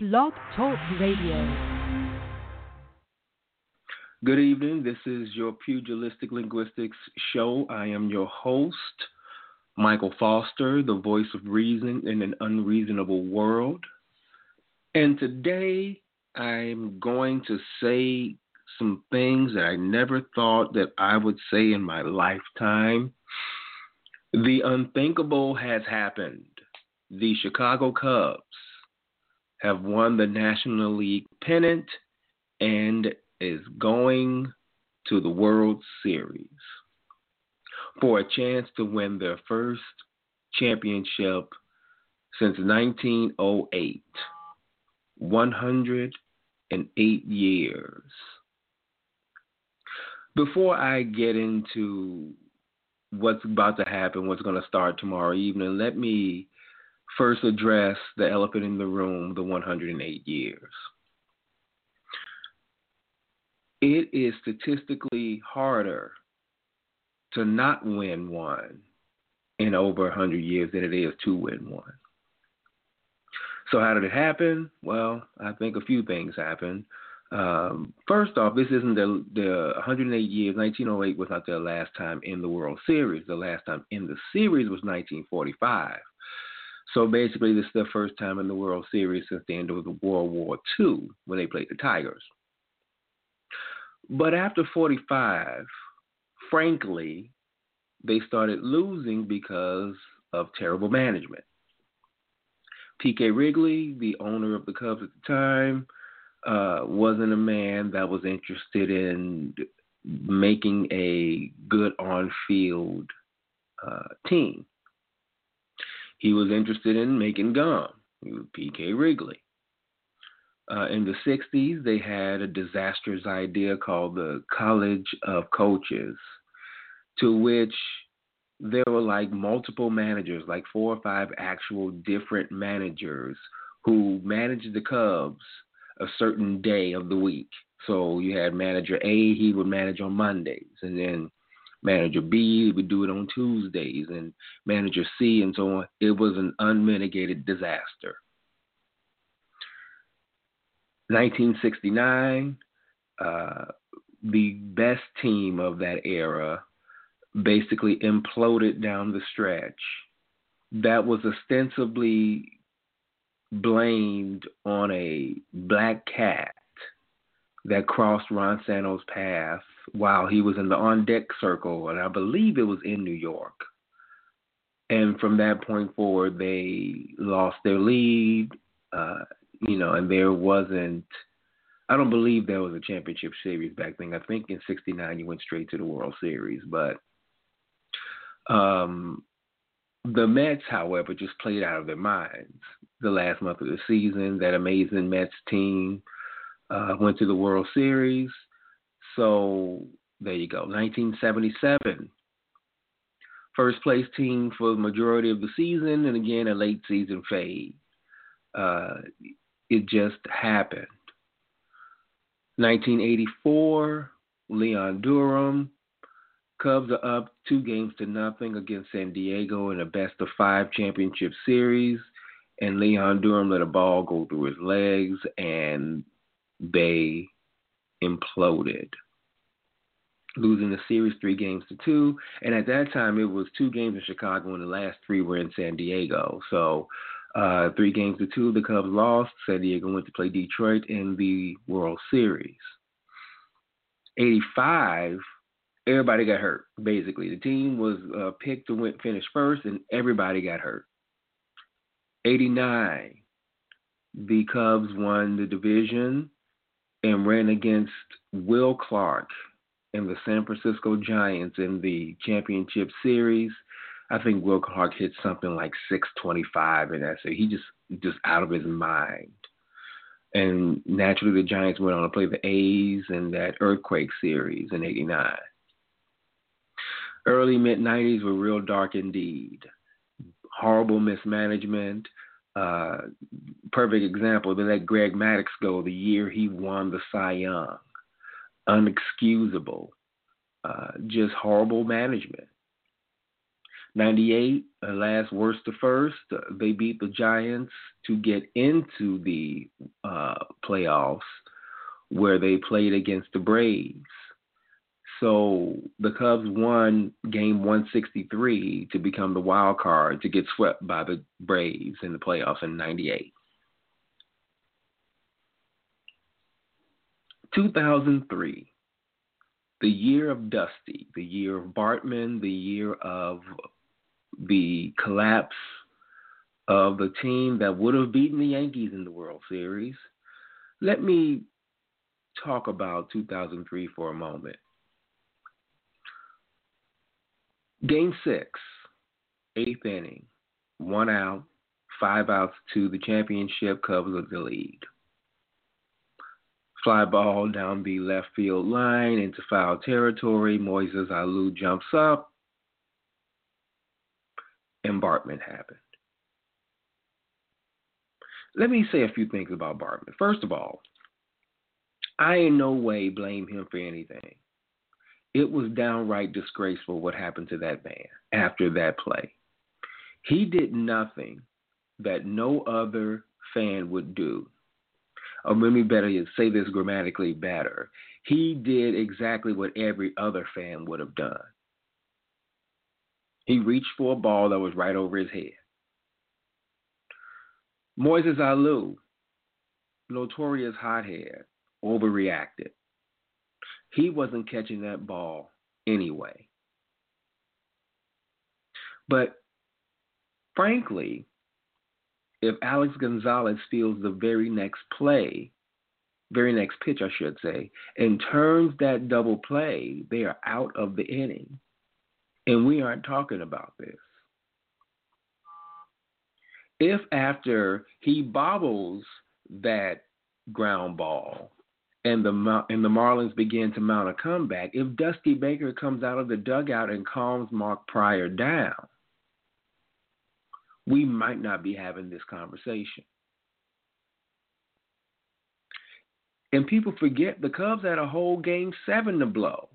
Blog Talk Radio. Good evening. This is your Pugilistic Linguistics show. I am your host, Michael Foster, the voice of reason in an unreasonable world. And today I'm going to say some things that I never thought that I would say in my lifetime. The unthinkable has happened. The Chicago Cubs have won the National League pennant and is going to the World Series for a chance to win their first championship since 1908. 108 years. Before I get into what's about to happen, what's going to start tomorrow evening, let me first address the elephant in the room, the 108 years. It is statistically harder to not win one in over 100 years than it is to win one. So, how did it happen? Well, I think a few things happened. Um, first off, this isn't the, the 108 years. 1908 was not their last time in the World Series. The last time in the series was 1945. So basically, this is their first time in the World Series since the end of the World War II when they played the Tigers. But after 45, frankly, they started losing because of terrible management. P.K. Wrigley, the owner of the Cubs at the time, uh, wasn't a man that was interested in making a good on field uh, team. He was interested in making gum. He was P.K. Wrigley. Uh, in the 60s, they had a disastrous idea called the College of Coaches, to which there were like multiple managers, like four or five actual different managers who managed the Cubs a certain day of the week. So you had manager A, he would manage on Mondays, and then Manager B would do it on Tuesdays, and Manager C, and so on. It was an unmitigated disaster. 1969, uh, the best team of that era basically imploded down the stretch. That was ostensibly blamed on a black cat that crossed Ron Santo's path while he was in the on deck circle, and I believe it was in New York. And from that point forward, they lost their lead, uh, you know, and there wasn't. I don't believe there was a championship series back then. I think in '69 you went straight to the World Series, but um, the Mets, however, just played out of their minds the last month of the season. That amazing Mets team uh, went to the World Series. So there you go. 1977. First place team for the majority of the season, and again a late season fade. Uh, it just happened. 1984, Leon Durham. Cubs are up two games to nothing against San Diego in a best of five championship series. And Leon Durham let a ball go through his legs, and they imploded, losing the series three games to two. And at that time, it was two games in Chicago, and the last three were in San Diego. So uh, three games to two, the Cubs lost. San Diego went to play Detroit in the World Series. 85, everybody got hurt, basically. The team was uh, picked to win, finish first, and everybody got hurt. 89, the Cubs won the division and ran against Will Clark and the San Francisco Giants in the championship series. I think Will Clark hit something like 625 in that series. He just just out of his mind. And naturally, the Giants went on to play the A's in that earthquake series in '89. Early mid '90s were real dark indeed. Horrible mismanagement, uh, perfect example. They let Greg Maddux go the year he won the Cy Young. Unexcusable. Uh, just horrible management. 98, uh, last worst to first, uh, they beat the Giants to get into the uh, playoffs where they played against the Braves. So the Cubs won game 163 to become the wild card to get swept by the Braves in the playoffs in 98. 2003, the year of Dusty, the year of Bartman, the year of the collapse of the team that would have beaten the Yankees in the World Series. Let me talk about 2003 for a moment. Game six, eighth inning, one out, five outs to the championship Cubs of the lead. Fly ball down the left field line into foul territory. Moises Alou jumps up, and Bartman happened. Let me say a few things about Bartman. First of all, I in no way blame him for anything. It was downright disgraceful what happened to that man after that play. He did nothing that no other fan would do. Or maybe better say this grammatically better. He did exactly what every other fan would have done. He reached for a ball that was right over his head. Moises Alou, notorious hothead, overreacted. He wasn't catching that ball anyway. But frankly, if Alex Gonzalez steals the very next play, very next pitch, I should say, and turns that double play, they are out of the inning. And we aren't talking about this. If after he bobbles that ground ball and the and the Marlins begin to mount a comeback, if Dusty Baker comes out of the dugout and calms Mark Prior down, we might not be having this conversation. And people forget the Cubs had a whole game seven to blow.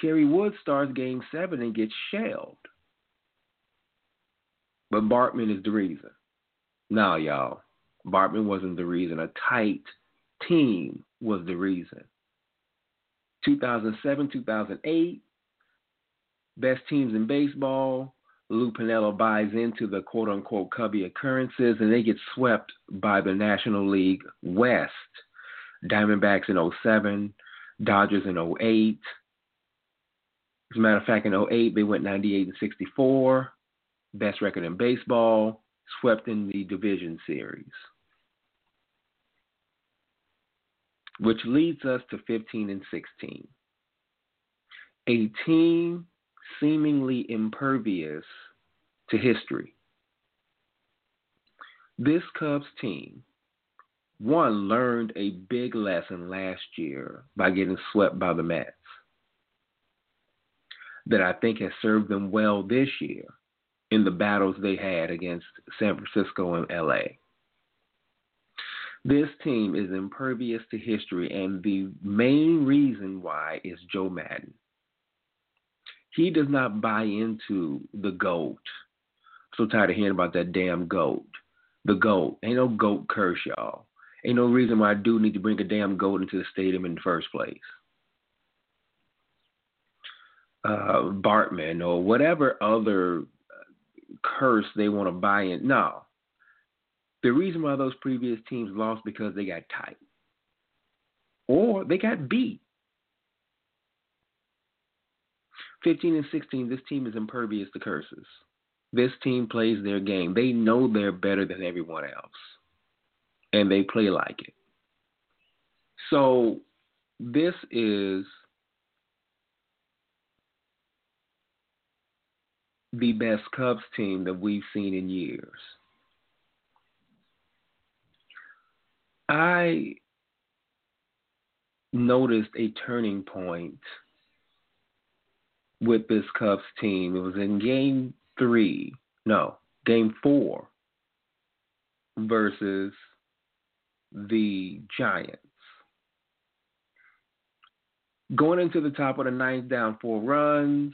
Kerry Wood starts game seven and gets shelled. But Bartman is the reason. No, y'all. Bartman wasn't the reason. A tight team was the reason. 2007, 2008, best teams in baseball. Lou Piniella buys into the quote unquote Cubby occurrences and they get swept by the National League West. Diamondbacks in 07, Dodgers in 08, as a matter of fact, in 08, they went 98 and 64, best record in baseball, swept in the division series. Which leads us to 15 and 16. A team seemingly impervious to history. This Cubs team, one, learned a big lesson last year by getting swept by the Mets that I think has served them well this year in the battles they had against San Francisco and LA. This team is impervious to history, and the main reason why is Joe Maddon. He does not buy into the GOAT. So tired of hearing about that damn GOAT. The GOAT. Ain't no GOAT curse, y'all. Ain't no reason why I do need to bring a damn GOAT into the stadium in the first place uh, Bartman or whatever other curse they want to buy in. No. The reason why those previous teams lost because they got tight or they got beat. 15 and 16, this team is impervious to curses. This team plays their game. They know they're better than everyone else, and they play like it. So, this is the best Cubs team that we've seen in years. I noticed a turning point with this Cubs team. It was in game three, no, game four versus the Giants. Going into the top of the ninth, down four runs,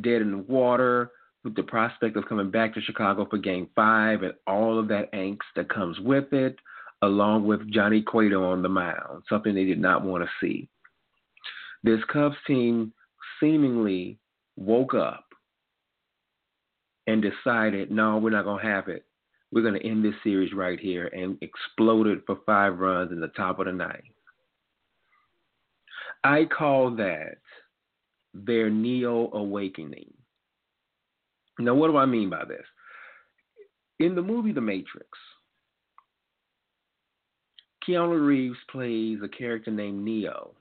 dead in the water, with the prospect of coming back to Chicago for game five and all of that angst that comes with it, along with Johnny Cueto on the mound, something they did not want to see. This Cubs team seemingly woke up and decided, no, we're not going to have it. We're going to end this series right here and exploded for five runs in the top of the ninth. I call that their neo awakening. Now, what do I mean by this? In the movie The Matrix, Keanu Reeves plays a character named Neo.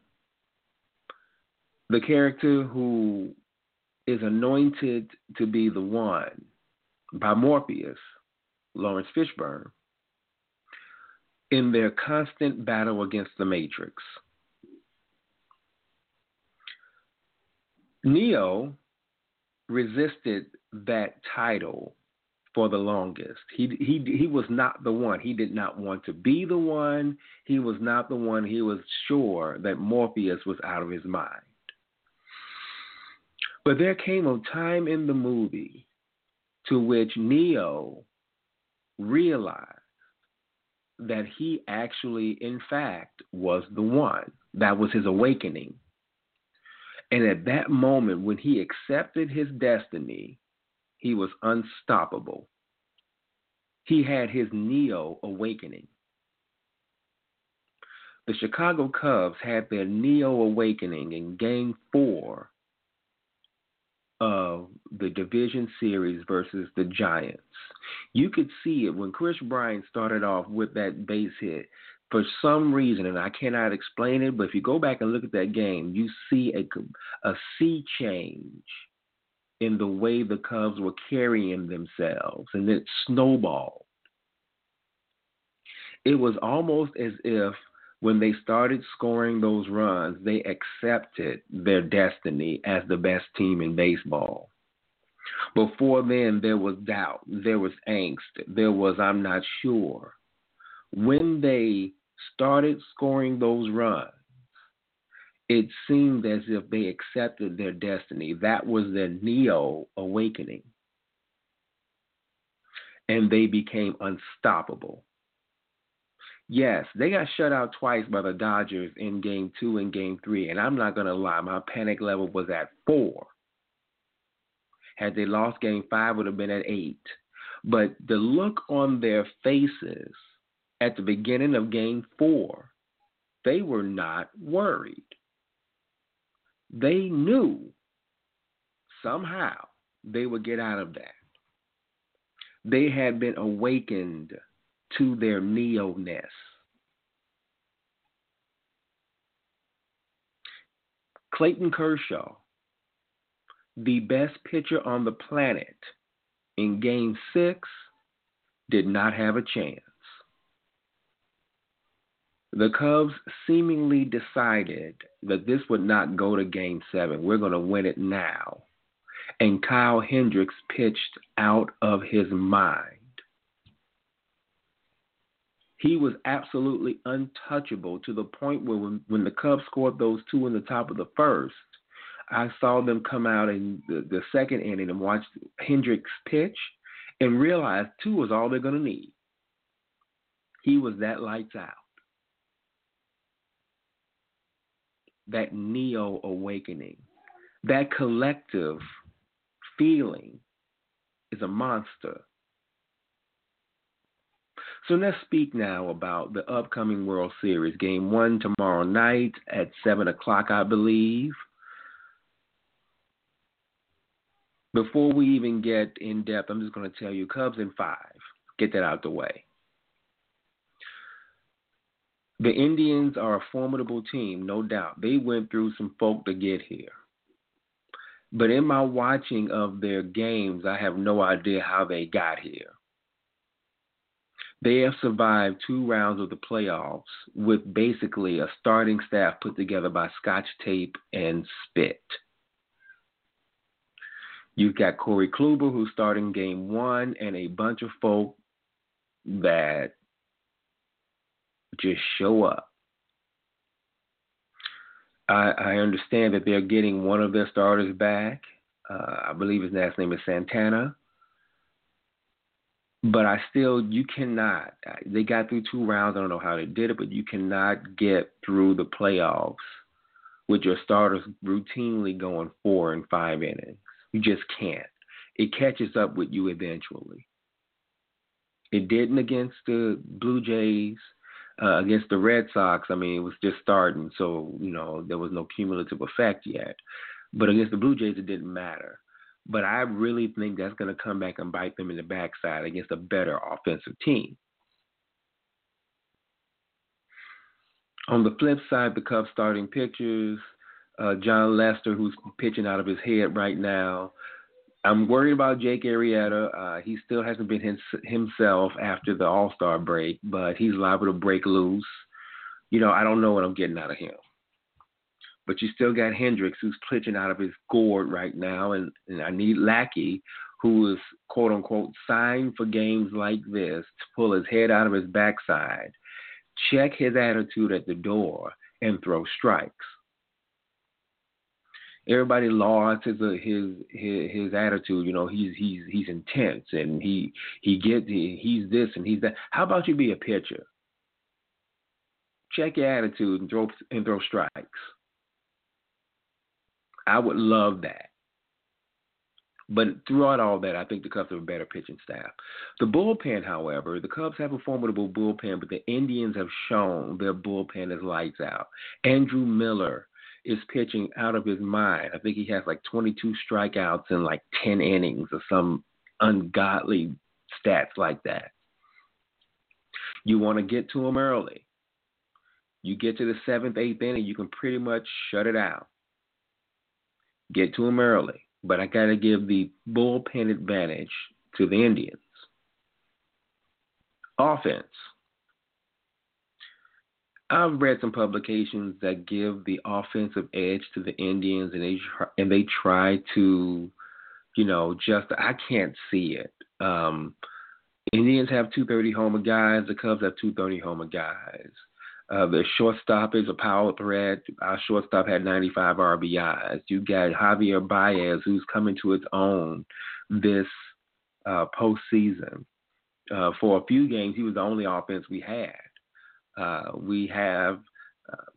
The character who is anointed to be the one by Morpheus, Laurence Fishburne, in their constant battle against the Matrix. Neo resisted that title for the longest. He he he was not the one. He did not want to be the one. He was not the one. He was sure that Morpheus was out of his mind. But there came a time in the movie to which Neo realized that he actually, in fact, was the one. That was his awakening. And at that moment, when he accepted his destiny, he was unstoppable. He had his Neo awakening. The Chicago Cubs had their Neo awakening in game four of the division series versus the Giants. You could see it when Kris Bryant started off with that base hit for some reason, and I cannot explain it, but if you go back and look at that game, you see a, a sea change in the way the Cubs were carrying themselves, and it snowballed. It was almost as if when they started scoring those runs, they accepted their destiny as the best team in baseball. Before then, there was doubt, there was angst, there was I'm not sure. When they started scoring those runs, it seemed as if they accepted their destiny. That was their neo awakening. And they became unstoppable. Yes, they got shut out twice by the Dodgers in game two and game three. And I'm not going to lie, my panic level was at four. Had they lost game five, would have been at eight. But the look on their faces at the beginning of game four, they were not worried. They knew somehow they would get out of that. They had been awakened to their neo ness. Clayton Kershaw, the best pitcher on the planet in game six, did not have a chance. The Cubs seemingly decided that this would not go to game seven. We're going to win it now. And Kyle Hendricks pitched out of his mind. He was absolutely untouchable to the point where when, when the Cubs scored those two in the top of the first, I saw them come out in the, the second inning and watch Hendricks pitch and realized two was all they're going to need. He was that lights out. That neo awakening, that collective feeling is a monster. So let's speak now about the upcoming World Series. Game one tomorrow night at 7 o'clock, I believe. Before we even get in depth, I'm just going to tell you Cubs in five. Get that out the way. The Indians are a formidable team, no doubt. They went through some folk to get here. But in my watching of their games, I have no idea how they got here. They have survived two rounds of the playoffs with basically a starting staff put together by Scotch Tape and Spit. You've got Corey Kluber, who's starting game one, and a bunch of folk that just show up. I, I understand that they're getting one of their starters back. Uh, I believe his last name is Santana. But I still, you cannot. They got through two rounds. I don't know how they did it, but you cannot get through the playoffs with your starters routinely going four and five innings. You just can't. It catches up with you eventually. It didn't against the Blue Jays. Uh, against the Red Sox, I mean, it was just starting, so you know there was no cumulative effect yet. But against the Blue Jays, it didn't matter. But I really think that's going to come back and bite them in the backside against a better offensive team. On the flip side, the Cubs starting pitchers, uh, Jon Lester, who's pitching out of his head right now. I'm worried about Jake Arrieta. Uh, he still hasn't been his, himself after the All Star break, but he's liable to break loose. You know, I don't know what I'm getting out of him. But you still got Hendricks, who's pitching out of his gourd right now, and, and I need Lackey, who is quote unquote signed for games like this to pull his head out of his backside, check his attitude at the door, and throw strikes everybody lauds his uh, his his his attitude. You know, he's he's he's intense and he he gets he's this and he's that. How about you be a pitcher? Check your attitude and throw and throw strikes. I would love that. But throughout all that, I think the Cubs have a better pitching staff. The bullpen, however, the Cubs have a formidable bullpen, but the Indians have shown their bullpen is lights out. Andrew Miller is pitching out of his mind. I think he has like 22 strikeouts in like 10 innings or some ungodly stats like that. You want to get to him early. You get to the seventh, eighth inning, you can pretty much shut it out. Get to him early. But I got to give the bullpen advantage to the Indians. Offense. I've read some publications that give the offensive edge to the Indians, and they try, and they try to, you know, just I can't see it. Um, Indians have 230 homer guys. The Cubs have 230 homer guys. Uh, the shortstop is a power threat. Our shortstop had 95 RBIs. You got Javier Baez, who's coming to its own this uh, postseason. Uh, for a few games, he was the only offense we had. Uh, we have uh,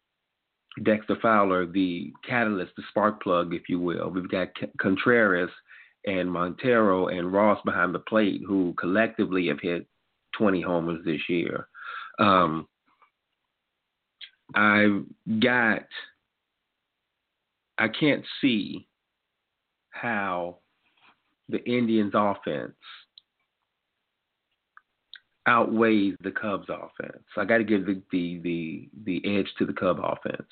Dexter Fowler, the catalyst, the spark plug, if you will. We've got Contreras and Montero and Ross behind the plate, who collectively have hit 20 homers this year. Um, I've got, I can't see how the Indians' offense outweighs the Cubs offense. I got to give the, the the the edge to the Cub offense.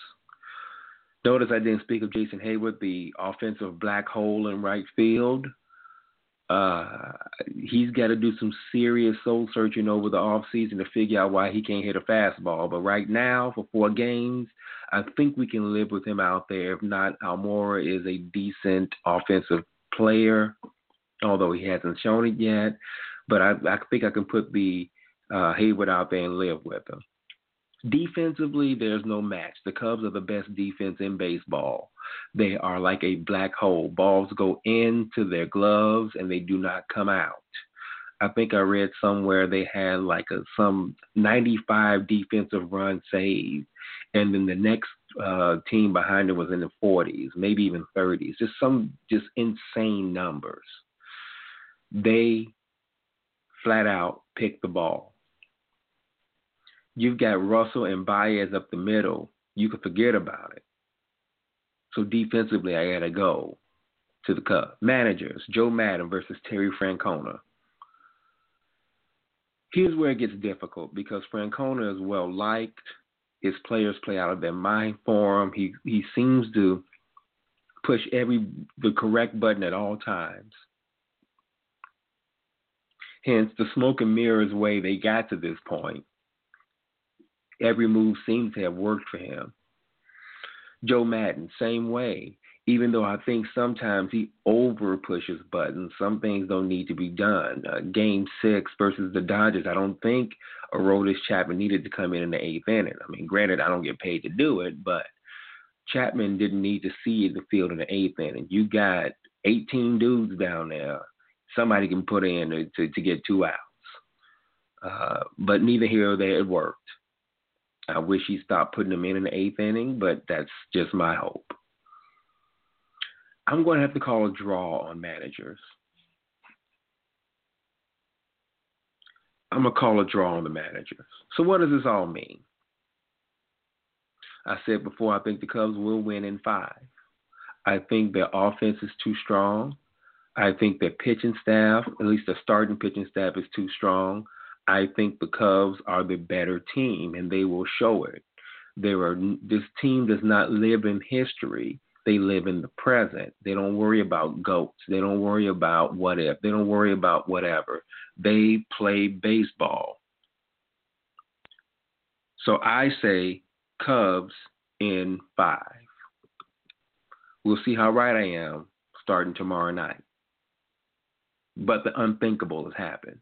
Notice I didn't speak of Jason Heyward, the offensive black hole in right field. Uh, he's got to do some serious soul searching over the offseason to figure out why he can't hit a fastball. But right now, for four games, I think we can live with him out there. If not, Almora is a decent offensive player, although he hasn't shown it yet. But I, I think I can put the uh, Heyward out there and live with him. Defensively, there's no match. The Cubs are the best defense in baseball. They are like a black hole. Balls go into their gloves and they do not come out. I think I read somewhere they had like a some 95 defensive run saved, and then the next uh, team behind it was in the 40s, maybe even 30s. Just some just insane numbers. They flat out pick the ball. You've got Russell and Baez up the middle. You can forget about it. So defensively, I got to go to the Cubs. Managers, Joe Maddon versus Terry Francona. Here's where it gets difficult because Francona is well liked. His players play out of their mind for him. He he seems to push every the correct button at all times. Hence, the smoke and mirrors way they got to this point. Every move seems to have worked for him. Joe Maddon, same way. Even though I think sometimes he over pushes buttons, some things don't need to be done. Uh, game six versus the Dodgers, I don't think Aroldis Chapman needed to come in in the eighth inning. I mean, granted, I don't get paid to do it, but Chapman didn't need to see the field in the eighth inning. You got 18 dudes down there. Somebody can put in to, to, get two outs. Uh, but neither here or there, it worked. I wish he stopped putting them in in the eighth inning, but that's just my hope. I'm going to have to call a draw on managers. I'm going to call a draw on the managers. So, what does this all mean? I said before, I think the Cubs will win in five. I think their offense is too strong. I think their pitching staff, at least the starting pitching staff, is too strong. I think the Cubs are the better team, and they will show it. There are this team does not live in history; they live in the present. They don't worry about goats. They don't worry about what if. They don't worry about whatever. They play baseball. So I say Cubs in five. We'll see how right I am starting tomorrow night. But the unthinkable has happened.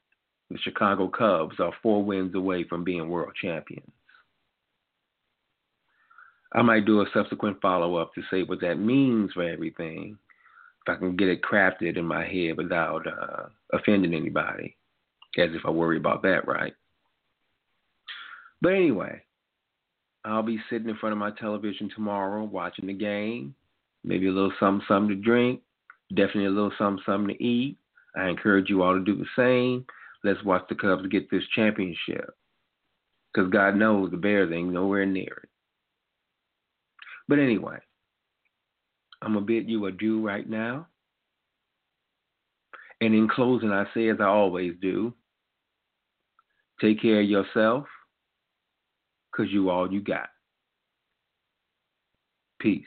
The Chicago Cubs are four wins away from being world champions. I might do a subsequent follow up to say what that means for everything, if I can get it crafted in my head without uh, offending anybody, as if I worry about that, right? But anyway, I'll be sitting in front of my television tomorrow watching the game, maybe a little something, something to drink, definitely a little something, something to eat. I encourage you all to do the same. Let's watch the Cubs get this championship. Because God knows the Bears ain't nowhere near it. But anyway, I'm going to bid you adieu right now. And in closing, I say as I always do take care of yourself because you all you got. Peace.